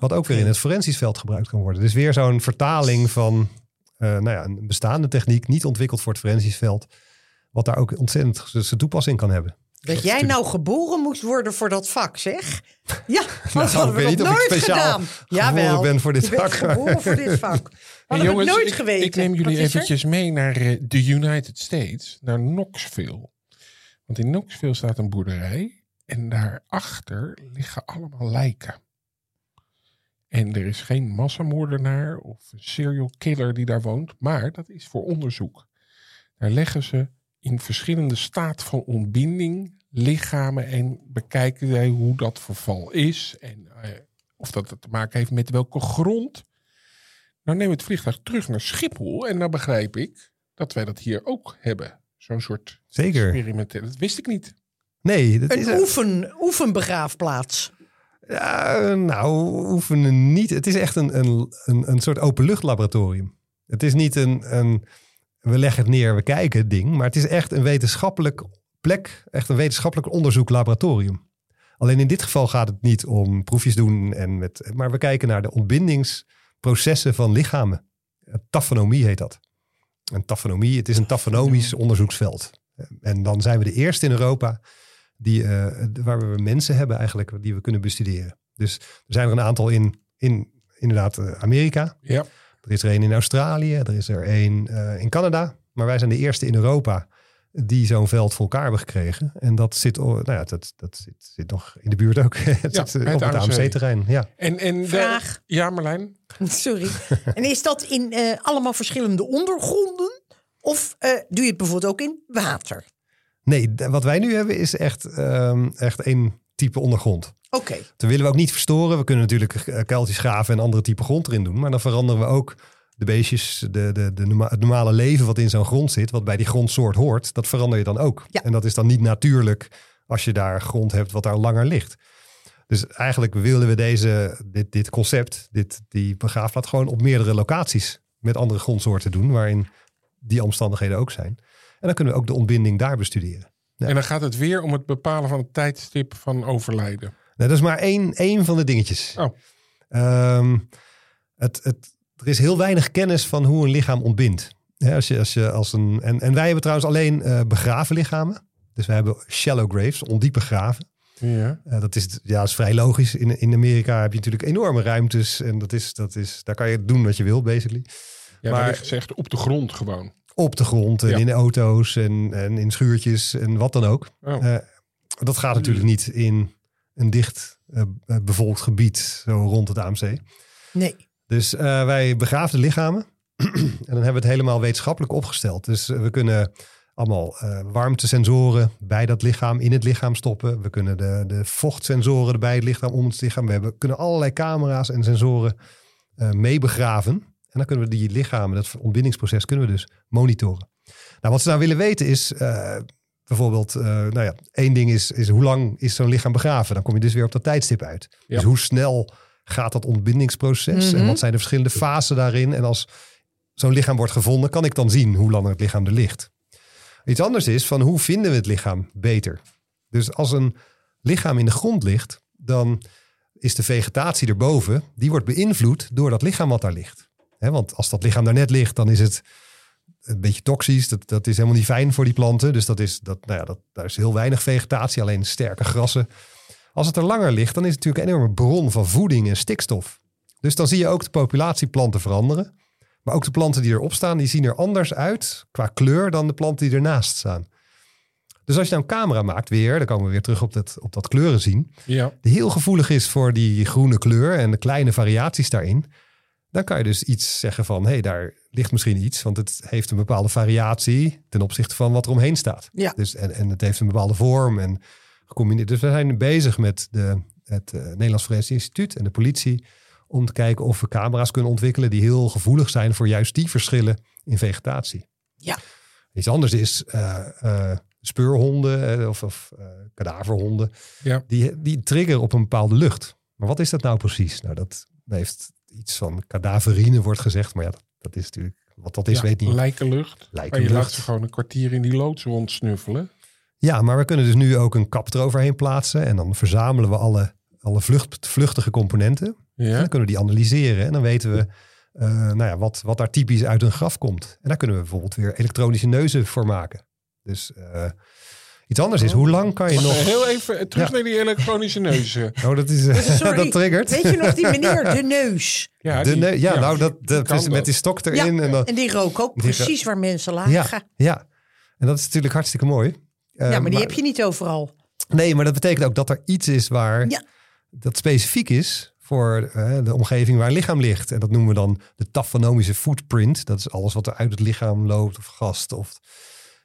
Wat ook weer in het forensisch veld gebruikt kan worden. Dus weer zo'n vertaling van eh, nou ja, een bestaande techniek, niet ontwikkeld voor het forensisch veld. Wat daar ook ontzettend zijn toepassing kan hebben. Dat jij nou geboren moest worden voor dat vak, zeg? <laughs> Ja, dat Nou, hadden we ik weet nog niet of ik nooit speciaal gedaan. geboren Jawel, ben voor dit je vak. geboren voor dit vak. <laughs> Hadden we het nooit ik, geweten. ik neem jullie er? eventjes mee naar eh, de United States, naar Knoxville. Want in Knoxville staat een boerderij en daarachter liggen allemaal lijken. En er is geen massamoordenaar of een serial killer die daar woont, maar dat is voor onderzoek. Daar leggen ze in verschillende staat van ontbinding lichamen en bekijken zij hoe dat verval is en eh, of dat te maken heeft met welke grond. Nou neem het vliegtuig terug naar Schiphol en dan begrijp ik dat wij dat hier ook hebben. Zo'n soort Zeker. experimenteel. Dat wist ik niet. Nee, dat is Een oefen, oefenbegraafplaats. Ja, nou, oefenen niet. Het is echt een, een, een, een soort openluchtlaboratorium. Het is niet een, een, we leggen het neer, we kijken het ding. Maar het is echt een wetenschappelijk plek, echt een wetenschappelijk onderzoek-laboratorium. Alleen in dit geval gaat het niet om proefjes doen, en met, maar we kijken naar de ontbindingsprocessen van lichamen. Tafonomie heet dat. En tafonomie, het is een tafonomisch onderzoeksveld. En dan zijn we de eerste in Europa die, eh, waar we mensen hebben eigenlijk die we kunnen bestuderen. Dus er zijn er een aantal in, in inderdaad eh, Amerika. Ja. Er is er een in Australië, er is er een eh, in Canada. Maar wij zijn de eerste in Europa die zo'n veld voor elkaar hebben gekregen. En dat zit, nou ja, dat, dat zit, zit nog in de buurt ook. <laughs> het Ja, zit bij op het het AMC. AMC-terrein. Ja. En, en de- Vraag. ja, Marlijn. <laughs> Sorry. en is dat in eh, allemaal verschillende ondergronden? Of eh, doe je het bijvoorbeeld ook in water? Nee, wat wij nu hebben is echt, ehm, echt één type ondergrond. Oké. Dat willen we ook niet verstoren. We kunnen natuurlijk eh, kuiltjes graven en andere type grond erin doen. Maar dan veranderen we ook de beestjes, de, de, de het normale leven wat in zo'n grond zit, wat bij die grondsoort hoort, dat verander je dan ook. Ja. En dat is dan niet natuurlijk als je daar grond hebt wat daar langer ligt. Dus eigenlijk willen we deze, dit, dit concept, dit, die begraafplaats gewoon op meerdere locaties met andere grondsoorten doen, waarin die omstandigheden ook zijn. En dan kunnen we ook de ontbinding daar bestuderen. Ja. En dan gaat het weer om het bepalen van het tijdstip van overlijden. Dat is maar één, één van de dingetjes. Oh. Ehm, het, het, er is heel weinig kennis van hoe een lichaam ontbindt. Als je, als je, als een, en, en wij hebben trouwens alleen eh, begraven lichamen. Dus wij hebben shallow graves, ondiepe graven. Ja. Eh, dat, is, ja, dat is vrij logisch. In, in Amerika heb je natuurlijk enorme ruimtes. En dat is, dat is, daar kan je doen wat je wil, basically. Ja, Maar- gezegd op de grond gewoon. Op de grond en Ja. in auto's en, en in schuurtjes en wat dan ook. Oh. Eh, dat gaat natuurlijk niet in een dicht eh, bevolkt gebied, zo rond het AMC. Nee. Dus eh, wij begraven de lichamen. <clears throat> en dan hebben we het helemaal wetenschappelijk opgesteld. Dus eh, we kunnen allemaal eh, warmtesensoren bij dat lichaam, in het lichaam stoppen. We kunnen de, de vochtsensoren erbij het lichaam, om het lichaam. We hebben, kunnen allerlei camera's en sensoren eh meebegraven. En dan kunnen we die lichamen, dat ontbindingsproces, kunnen we dus monitoren. Nou, wat ze nou willen weten is eh, bijvoorbeeld, eh, nou ja, één ding is, is hoe lang is zo'n lichaam begraven? Dan kom je dus weer op dat tijdstip uit. Ja. Dus hoe snel gaat dat ontbindingsproces? En wat zijn de verschillende fasen daarin? En als zo'n lichaam wordt gevonden, kan ik dan zien hoe lang het lichaam er ligt. Iets anders is van hoe vinden we het lichaam beter? Dus als een lichaam in de grond ligt, dan is de vegetatie erboven, die wordt beïnvloed door dat lichaam wat daar ligt. Hè, want als dat lichaam daar net ligt, dan is het een beetje toxisch. Dat, dat is helemaal niet fijn voor die planten. Dus dat is, dat, nou ja, dat, daar is heel weinig vegetatie, alleen sterke grassen. Als het er langer ligt, dan is het natuurlijk een enorme bron van voeding en stikstof. Dus dan zie je ook de populatie planten veranderen. Maar ook de planten die erop staan, die zien er anders uit qua kleur dan de planten die ernaast staan. Dus als je nou een camera maakt weer, dan komen we weer terug op dat, op dat kleuren zien. Ja. Die heel gevoelig is voor die groene kleur en de kleine variaties daarin. Dan kan je dus iets zeggen van, hé, hey, daar ligt misschien iets. Want het heeft een bepaalde variatie ten opzichte van wat er omheen staat. Ja. Dus, en, en het heeft een bepaalde vorm en gecombineerd. Dus we zijn bezig met de, het eh, Nederlands Forensisch Instituut en de politie om te kijken of we camera's kunnen ontwikkelen die heel gevoelig zijn voor juist die verschillen in vegetatie. Ja. Iets anders is eh, eh, speurhonden of, of eh, kadaverhonden. Ja. Die, die triggeren op een bepaalde lucht. Maar wat is dat nou precies? Nou, dat heeft iets van kadaverine wordt gezegd. Maar ja, dat, dat is natuurlijk... Wat dat is, Ja, weet niet. Lijkenlucht. Maar je Lijkenlucht. laat ze gewoon een kwartier in die loods rondsnuffelen. Ja, maar we kunnen dus nu ook een kap eroverheen plaatsen. En dan verzamelen we alle, alle vlucht, vluchtige componenten. En Ja. dan kunnen we die analyseren. En dan weten we eh, nou ja, wat, wat daar typisch uit een graf komt. En daar kunnen we bijvoorbeeld weer elektronische neuzen voor maken. Dus eh, iets anders is, hoe lang kan je nog... Heel even terug Ja. naar die elektronische neuzen. Oh, dat is... eh, Sorry. dat <laughs> triggert. Weet je nog die <laughs> meneer, de neus? Ja, De die- neu- ja, nou, dat, dat met die stok Ja, erin. En dan, en die rook ook Die precies waar mensen lagen. ja, Ja, ja, en dat is natuurlijk hartstikke mooi. Eh, maar die heb je niet overal. Nee, maar dat betekent ook dat er iets is waar Ja. dat specifiek is voor eh, de omgeving waar lichaam ligt. En dat noemen we dan de tafonomische footprint. Dat is alles wat er uit het lichaam loopt of gast. Of...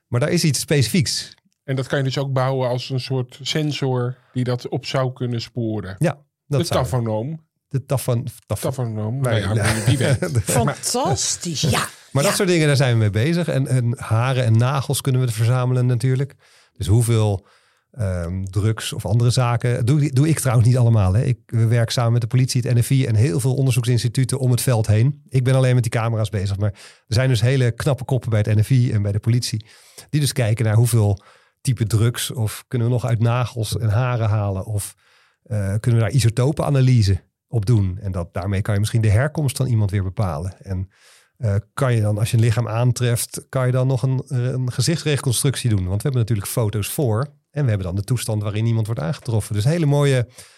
Maar daar is iets specifieks. En dat kan je dus ook bouwen als een soort sensor die dat op zou kunnen sporen. Ja, dat de zou- tafonoom. De tafan, taf- Tafonoom. Nee, Nou ja, weet. <laughs> Fantastisch. Ja. Maar ja. dat soort dingen, daar zijn we mee bezig. En, en haren en nagels kunnen we verzamelen natuurlijk. Dus hoeveel ehm, drugs of andere zaken. Doe, doe ik trouwens niet allemaal. Hè. Ik werk samen met de politie, het NFI en heel veel onderzoeksinstituten om het veld heen. Ik ben alleen met die camera's bezig. Maar er zijn dus hele knappe koppen bij het NFI en bij de politie. Die dus kijken naar hoeveel type drugs. Of kunnen we nog uit nagels en haren halen. Of eh, kunnen we daar isotopenanalyse op doen. En dat, daarmee kan je misschien de herkomst van iemand weer bepalen. En eh, kan je dan, als je een lichaam aantreft, kan je dan nog een, een gezichtsreconstructie doen? Want we hebben natuurlijk foto's voor. En we hebben dan de toestand waarin iemand wordt aangetroffen. Dus hele mooie.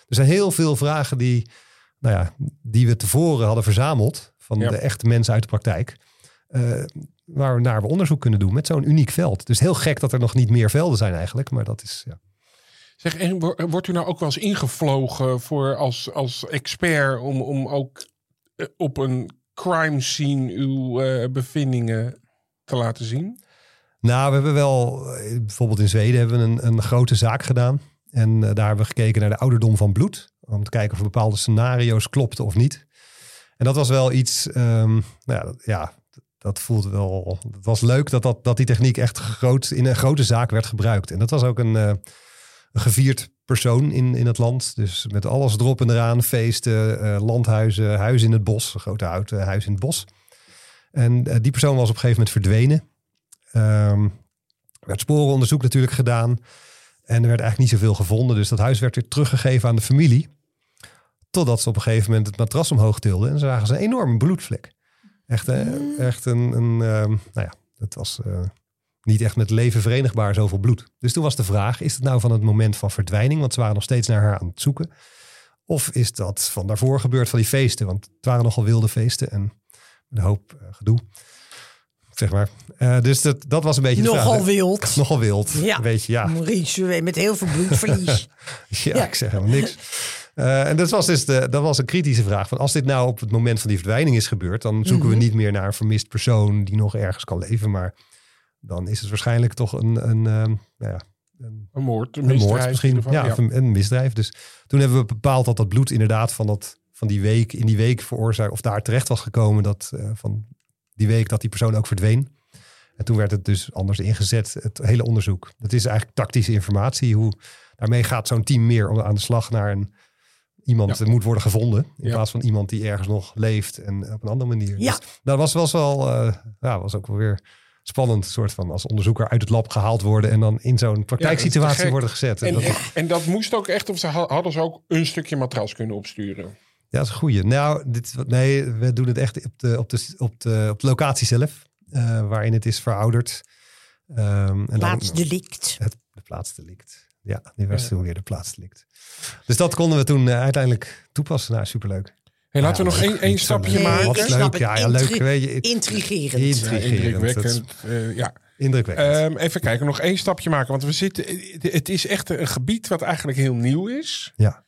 Er zijn heel veel vragen die, nou ja, die we tevoren hadden verzameld. Van Ja. de echte mensen uit de praktijk. eh, waar we naar we onderzoek kunnen doen met zo'n uniek veld. Dus heel gek dat er nog niet meer velden zijn eigenlijk. Maar dat is. Ja. Zeg, en wo- wordt u nou ook wel eens ingevlogen voor als, als expert om, om ook eh, op een crime scene uw eh, bevindingen te laten zien? Nou, we hebben wel, eh, bijvoorbeeld in Zweden hebben we een, een grote zaak gedaan. En daar hebben we gekeken naar de ouderdom van bloed. Om te kijken of bepaalde scenario's klopten of niet. En dat was wel iets, ehm, nou ja, ja, dat voelt wel, het was leuk dat, dat, dat die techniek echt groot, in een grote zaak werd gebruikt. En dat was ook een, een gevierd persoon in, in het land. Dus met alles erop en eraan, feesten, eh, landhuizen, huis in het bos, een grote houten huis in het bos. En eh, die persoon was op een gegeven moment verdwenen. Ehm, er werd sporenonderzoek natuurlijk gedaan. En er werd eigenlijk niet zoveel gevonden. Dus dat huis werd weer teruggegeven aan de familie. Totdat ze op een gegeven moment het matras omhoog tilden. En zagen ze een enorme bloedvlek. Echt, echt een, een ehm, nou ja, het was eh, niet echt met leven verenigbaar zoveel bloed. Dus toen was de vraag, is het nou van het moment van verdwijning? Want ze waren nog steeds naar haar aan het zoeken. Of is dat van daarvoor gebeurd van die feesten? Want het waren nogal wilde feesten en een hoop eh, gedoe. Zeg maar. Eh, dus dat, dat was een beetje Nogal vraag. wild. Nogal wild. Ja. Weet je, ja. Maurice met heel veel bloedverlies. ja. <laughs> Ja. ik zeg helemaal niks. <laughs> Eh, en dat was dus de, dat was een kritische vraag. Van als dit nou op het moment van die verdwijning is gebeurd, dan zoeken Mhm. we niet meer naar een vermist persoon die nog ergens kan leven. Maar dan is het waarschijnlijk toch een, een, ehm, nou ja, een, Een moord, een, een misdrijf moord misschien. Ja, een, een misdrijf. Dus toen hebben we bepaald dat dat bloed inderdaad van, dat, van die week, in die week veroorzaakt, of daar terecht was gekomen, dat eh, van die week dat die persoon ook verdween. En toen werd het dus anders ingezet, het hele onderzoek. Dat is eigenlijk tactische informatie. Hoe, daarmee gaat zo'n team meer om- aan de slag naar een, iemand Ja. moet worden gevonden. In Ja. plaats van iemand die ergens nog leeft en op een andere manier. Ja. Dus dat was, was wel, eh, ja, was ook wel weer spannend. soort van als onderzoeker uit het lab gehaald worden en dan in zo'n praktijksituatie worden gezet. En En, dat, en, en dat moest ook echt, of ze ha- hadden ze ook een stukje matras kunnen opsturen. Ja, dat is een goeie. Nou, dit, nee, we doen het echt op de, op de, op de, op de locatie zelf, eh, waarin het is verouderd. Ehm, en dan- Plaatsdelict. Het, de plaatsdelict. Ja, die was toen weer de plaatsdelict. Dus dat konden we toen eh, uiteindelijk toepassen. Nou, superleuk. Hey, laten we nog één, één stapje. Nee, maken. Wat leuk. Ja, ja, leuk. Weet je, het- Intrigerend. Ja, Intrigerend. indrukwekkend. eh, ja. Indrukwekkend. Ehm, even kijken, nog één stapje maken. Want we zitten, het is echt een gebied wat eigenlijk heel nieuw is. ja.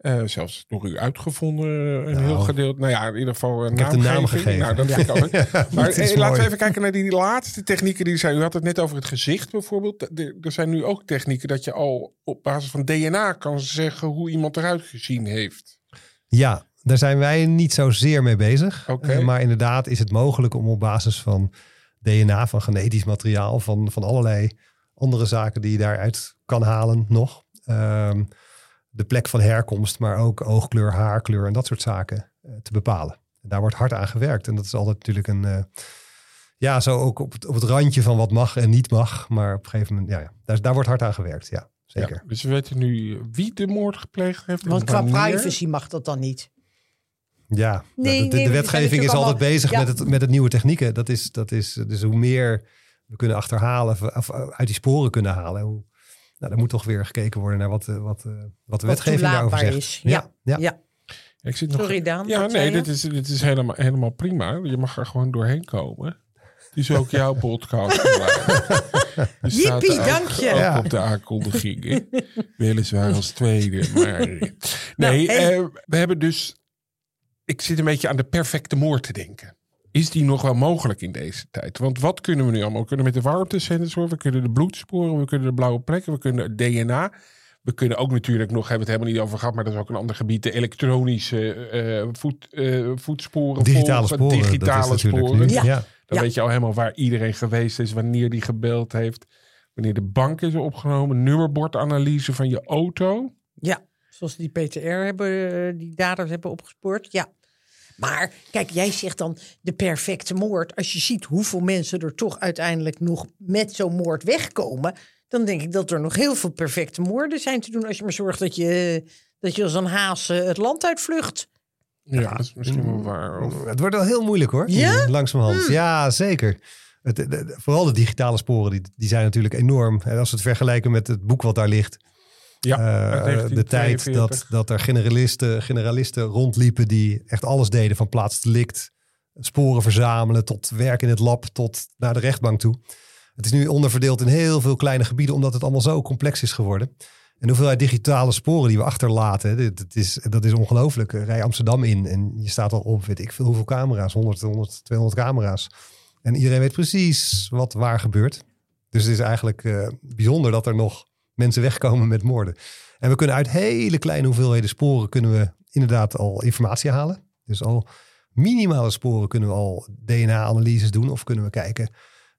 Eh, zelfs door u uitgevonden, een Nou, heel gedeelte. Nou ja, in ieder geval een Ik heb de naam gegeven. Nou, dat <laughs> Ja. vind ik ook. <laughs> Ja, Maar eh, laten we even kijken naar die laatste technieken die zijn. U had het net over het gezicht bijvoorbeeld. De- Er zijn nu ook technieken dat je al op basis van DNA kan zeggen hoe iemand eruit gezien heeft. Ja, daar zijn wij niet zozeer mee bezig. Oké. Eh, maar inderdaad is het mogelijk om op basis van DNA, van genetisch materiaal, van, van allerlei andere zaken die je daaruit kan halen nog. ehm, de plek van herkomst, maar ook oogkleur, haarkleur en dat soort zaken eh, te bepalen. En daar wordt hard aan gewerkt. En dat is altijd natuurlijk een, eh, ja, zo ook op het, op het randje van wat mag en niet mag. Maar op een gegeven moment, ja, ja daar, daar wordt hard aan gewerkt. Ja, zeker. Ja, dus we weten nu wie de moord gepleegd heeft. Want qua privacy mag dat dan niet. Ja, Nee, de, de- de nee, zijn wetgeving is altijd allemaal- bezig ja. met, het, met het nieuwe technieken. Dat is, dat is, dus hoe meer we kunnen achterhalen, of, of uit die sporen kunnen halen. Hoe, nou, er moet toch weer gekeken worden naar wat, eh, wat, eh, wat de Wat wetgeving daarover zegt. is. Ja, ja. ja. Ik zit nog... Sorry Daan. Ja, nee, dit is, dit is helemaal, helemaal prima. Je mag er gewoon doorheen komen. Het is ook jouw <laughs> podcast. Jippie, dank je. ook Ja. op de aankondiging. Weliswaar als tweede. <laughs> Maar... Nee, Nou, hey. eh, we hebben dus... Ik zit een beetje aan de perfecte moord te denken. Is die nog wel mogelijk in deze tijd? Want wat kunnen we nu allemaal? We kunnen met de warmtesensor, we kunnen de bloedsporen, we kunnen de blauwe plekken, we kunnen het DNA. We kunnen ook natuurlijk nog, hebben we het helemaal niet over gehad, maar dat is ook een ander gebied, de elektronische eh, voet, eh, voetsporen. Digitale volgen, sporen. Digitale dat is natuurlijk sporen. nu- Ja. ja. Dan Ja. weet je al helemaal waar iedereen geweest is, wanneer die gebeld heeft, wanneer de bank is opgenomen, nummerbordanalyse van je auto. Ja, zoals die PTR hebben, die daders hebben opgespoord. Ja. Maar kijk, jij zegt dan de perfecte moord. Als je ziet hoeveel mensen er toch uiteindelijk nog met zo'n moord wegkomen, dan denk ik dat er nog heel veel perfecte moorden zijn te doen. Als je maar zorgt dat je, dat je als een haas eh, het land uitvlucht. Ja, dat is misschien wel waar. Of, Het wordt wel heel moeilijk hoor. Ja? Langzamerhand. Ja, zeker. Het, de- de- vooral de digitale sporen, die, die zijn natuurlijk enorm. En als we het vergelijken met het boek wat daar ligt. Ja, Eh, de tijd 1942. dat, dat er generalisten, generalisten rondliepen die echt alles deden. Van plaatsdelict, sporen verzamelen, tot werk in het lab, tot naar de rechtbank toe. Het is nu onderverdeeld in heel veel kleine gebieden, omdat het allemaal zo complex is geworden. En de hoeveelheid digitale sporen die we achterlaten, dit, dit is, dat is ongelooflijk. Rij Amsterdam in en je staat al op, weet ik veel hoeveel camera's, 100, 100 200 camera's. En iedereen weet precies wat waar gebeurt. Dus het is eigenlijk eh, bijzonder dat er nog mensen wegkomen met moorden. En we kunnen uit hele kleine hoeveelheden sporen kunnen we inderdaad al informatie halen. Dus al minimale sporen kunnen we al DNA-analyses doen of kunnen we kijken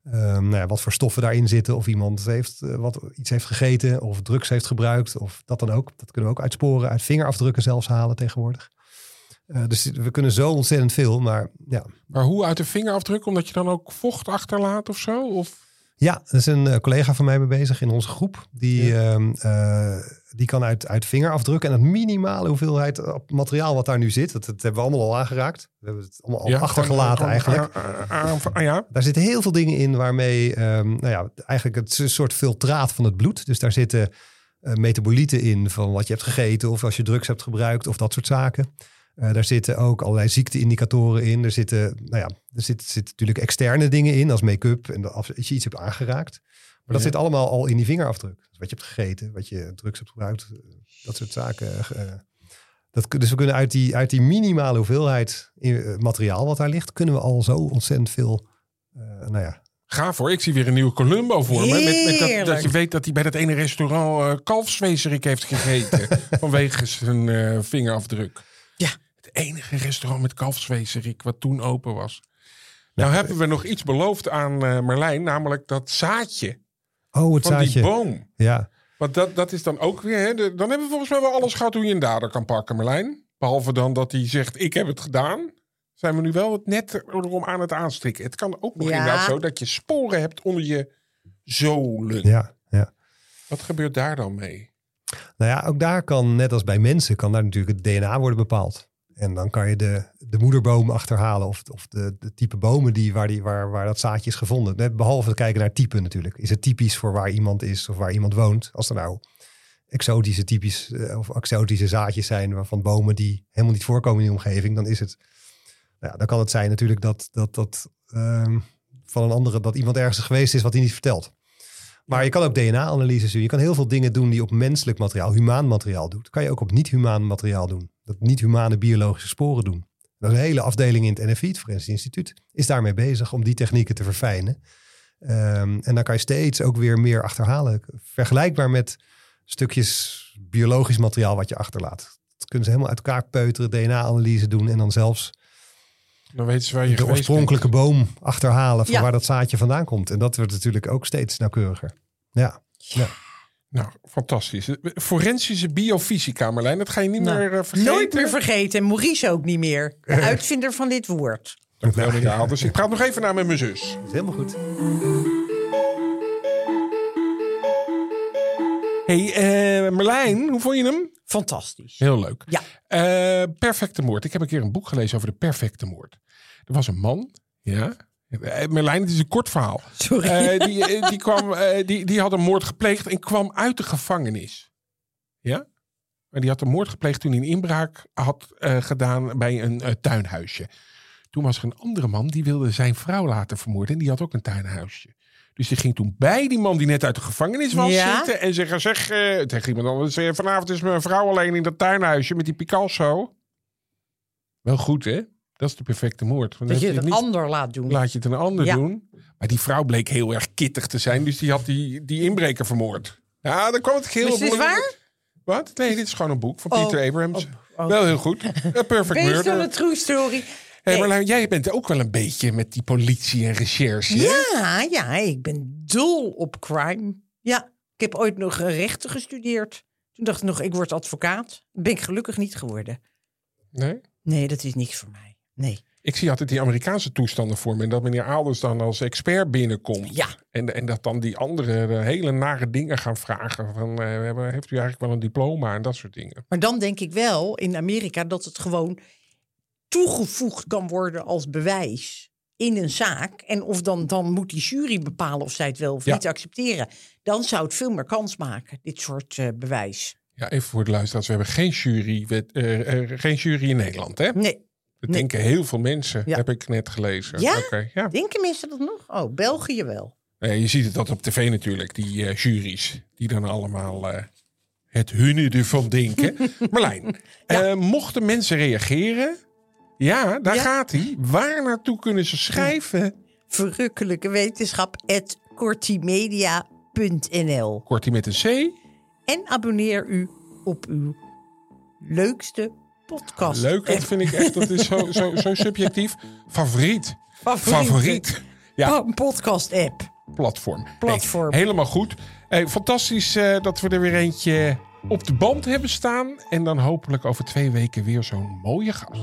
ehm, nou ja, wat voor stoffen daarin zitten. Of iemand heeft, eh, wat, iets heeft gegeten of drugs heeft gebruikt of dat dan ook. Dat kunnen we ook uit sporen, uit vingerafdrukken zelfs halen tegenwoordig. Eh, dus we kunnen zo ontzettend veel, maar ja, Maar hoe uit de vingerafdruk? Omdat je dan ook vocht achterlaat of zo? Of... Ja, er is een eh, collega van mij mee bezig in onze groep. Die, ehm, eh, die kan uit, uit vingerafdrukken en het minimale hoeveelheid materiaal wat daar nu zit. Dat, dat hebben we allemaal al aangeraakt. We hebben het allemaal al Ja, achtergelaten eigenlijk. ja. Daar zitten heel veel dingen in waarmee, ehm, nou ja, eigenlijk het is een soort filtraat van het bloed. Dus daar zitten eh, metabolieten in van wat je hebt gegeten of als je drugs hebt gebruikt of dat soort zaken. Eh, daar zitten ook allerlei ziekteindicatoren in. Er zitten, nou ja, er zitten, zitten natuurlijk externe dingen in als make-up en als je iets hebt aangeraakt. Maar dat Ja. zit allemaal al in die vingerafdruk. Dus wat je hebt gegeten, wat je drugs hebt gebruikt, eh, dat soort zaken. eh, Dat, dus we kunnen uit die, uit die minimale hoeveelheid materiaal wat daar ligt, kunnen we al zo ontzettend veel, eh, nou ja, Gaaf hoor, ik zie weer een nieuwe Columbo voor me. Met, met dat, je weet dat hij bij dat ene restaurant eh kalfswezerik heeft gegeten. <laughs> vanwege zijn eh, vingerafdruk. Ja. Het enige restaurant met kalfswezerik wat toen open was. Nou hebben we nog iets beloofd aan eh, Marlijn, namelijk dat zaadje oh het van die zaadje. boom. Ja, Want dat, dat is dan ook weer, hè, de- dan hebben we volgens mij wel alles gehad hoe je een dader kan pakken, Marlijn. Behalve dan dat hij zegt, ik heb het gedaan. Zijn we nu wel het net erom aan het aanstrikken. Het kan ook nog Ja. inderdaad zo dat je sporen hebt onder je zolen. ja, ja. Wat gebeurt daar dan mee? Nou ja, ook daar kan, net als bij mensen, kan daar natuurlijk het DNA worden bepaald. En dan kan je de, de moederboom achterhalen of, of de, de type bomen die, waar, die, waar, waar dat zaadje is gevonden. Behalve het kijken naar type natuurlijk. Is het typisch voor waar iemand is of waar iemand woont? Als er nou exotische typisch eh, of exotische zaadjes zijn van bomen die helemaal niet voorkomen in die omgeving, dan is het. Nou ja, dan kan het zijn natuurlijk dat dat, dat ehm, van een andere dat iemand ergens geweest is wat hij niet vertelt. Maar je kan ook DNA-analyses doen. Je kan heel veel dingen doen die op menselijk materiaal, humaan materiaal doet. Kan je ook op niet-humaan materiaal doen. Dat niet-humane biologische sporen doen. Dat is een hele afdeling in het NFI, het Forensisch Instituut, is daarmee bezig om die technieken te verfijnen. Ehm, en dan kan je steeds ook weer meer achterhalen. Vergelijkbaar met stukjes biologisch materiaal wat je achterlaat. Dat kunnen ze helemaal uit elkaar peuteren, DNA-analyse doen en dan zelfs Dan weten ze waar je de oorspronkelijke boom achterhalen van Ja. waar dat zaadje vandaan komt. En dat wordt natuurlijk ook steeds nauwkeuriger. Ja. bent. Nou, fantastisch. Forensische biofysica, Marlijn. Dat ga je niet Nou, meer eh, vergeten. Nooit meer vergeten. En Maurice ook niet meer. De <laughs> uitvinder van dit woord. Dankjewel, Aalders. Ik praat nog even naar met mijn zus. Helemaal goed. hey, eh, Marlijn, hoe vond je hem? Fantastisch. Heel leuk. Ja. Eh, perfecte moord. Ik heb een keer een boek gelezen over de perfecte moord. Er was een man, ja. Eh, Merlijn, het is een kort verhaal. Sorry. Eh, die, eh, die, kwam, die, die had een moord gepleegd en kwam uit de gevangenis. Ja? Maar die had een moord gepleegd toen hij een inbraak had gedaan bij een tuinhuisje. Toen was er een andere man die wilde zijn vrouw laten vermoorden. En die had ook een tuinhuisje. Dus die ging toen bij die man die net uit de gevangenis was Ja. zitten. En zeggen, zeg tegen iemand anders. vanavond is mijn vrouw alleen in dat tuinhuisje met die Picasso. Wel goed hè? Dat is de perfecte moord. Want dat je het een niet- ander laat doen. Laat je het een ander Ja. doen. Maar die vrouw bleek heel erg kittig te zijn. Dus die had die, die inbreker vermoord. Ja, dan kwam het geheel... Is dit waar? Wat? Nee, dit is gewoon een boek van Oh. Peter Abrams. Oh. Wel heel goed. A Perfect Murder. a true story. Hey, Nee. Marlijn, jij bent ook wel een beetje met die politie en recherche. Ja, ja, ik ben dol op crime. Ja, ik heb ooit nog rechten gestudeerd. Toen dacht ik nog, ik word advocaat. Ben ik gelukkig niet geworden. Nee? Nee, dat is niks voor mij. Nee. Ik zie altijd die Amerikaanse toestanden voor me. En dat meneer Aalders dan als expert binnenkomt. Ja. En, en dat dan die anderen eh, hele nare dingen gaan vragen. Van, eh, heeft u eigenlijk wel een diploma en dat soort dingen. Maar dan denk ik wel in Amerika dat het gewoon toegevoegd kan worden als bewijs in een zaak. En of dan, dan moet die jury bepalen of zij het wel of Ja. niet accepteren. Dan zou het veel meer kans maken, dit soort eh, bewijs. Ja, even voor de luisteraars. We hebben geen jury, wet- geen jury in Nederland, hè? Nee, Dat Nee. denken heel veel mensen, Ja. heb ik net gelezen. Ja? Ja. denken mensen dat nog? Oh, België wel. Nee, je ziet het dat op tv natuurlijk, die eh, juries. Die dan allemaal eh, het hunne ervan denken. <laughs> Marlijn, eh, mochten mensen reageren... Ja, daar Ja. gaat hij. Waar naartoe kunnen ze schrijven? Verrukkelijke wetenschap at kortimedia.nl Kort hij met een C. En abonneer u op uw leukste podcast. Leuk, dat vind ik echt. Dat is zo, zo, zo subjectief. Favoriet. Favoriet. Favoriet. Ja, een podcast app. platform. Platform. Hey, helemaal goed. Hey, fantastisch eh, dat we er weer eentje op de band hebben staan. En dan hopelijk over twee weken weer zo'n mooie gast.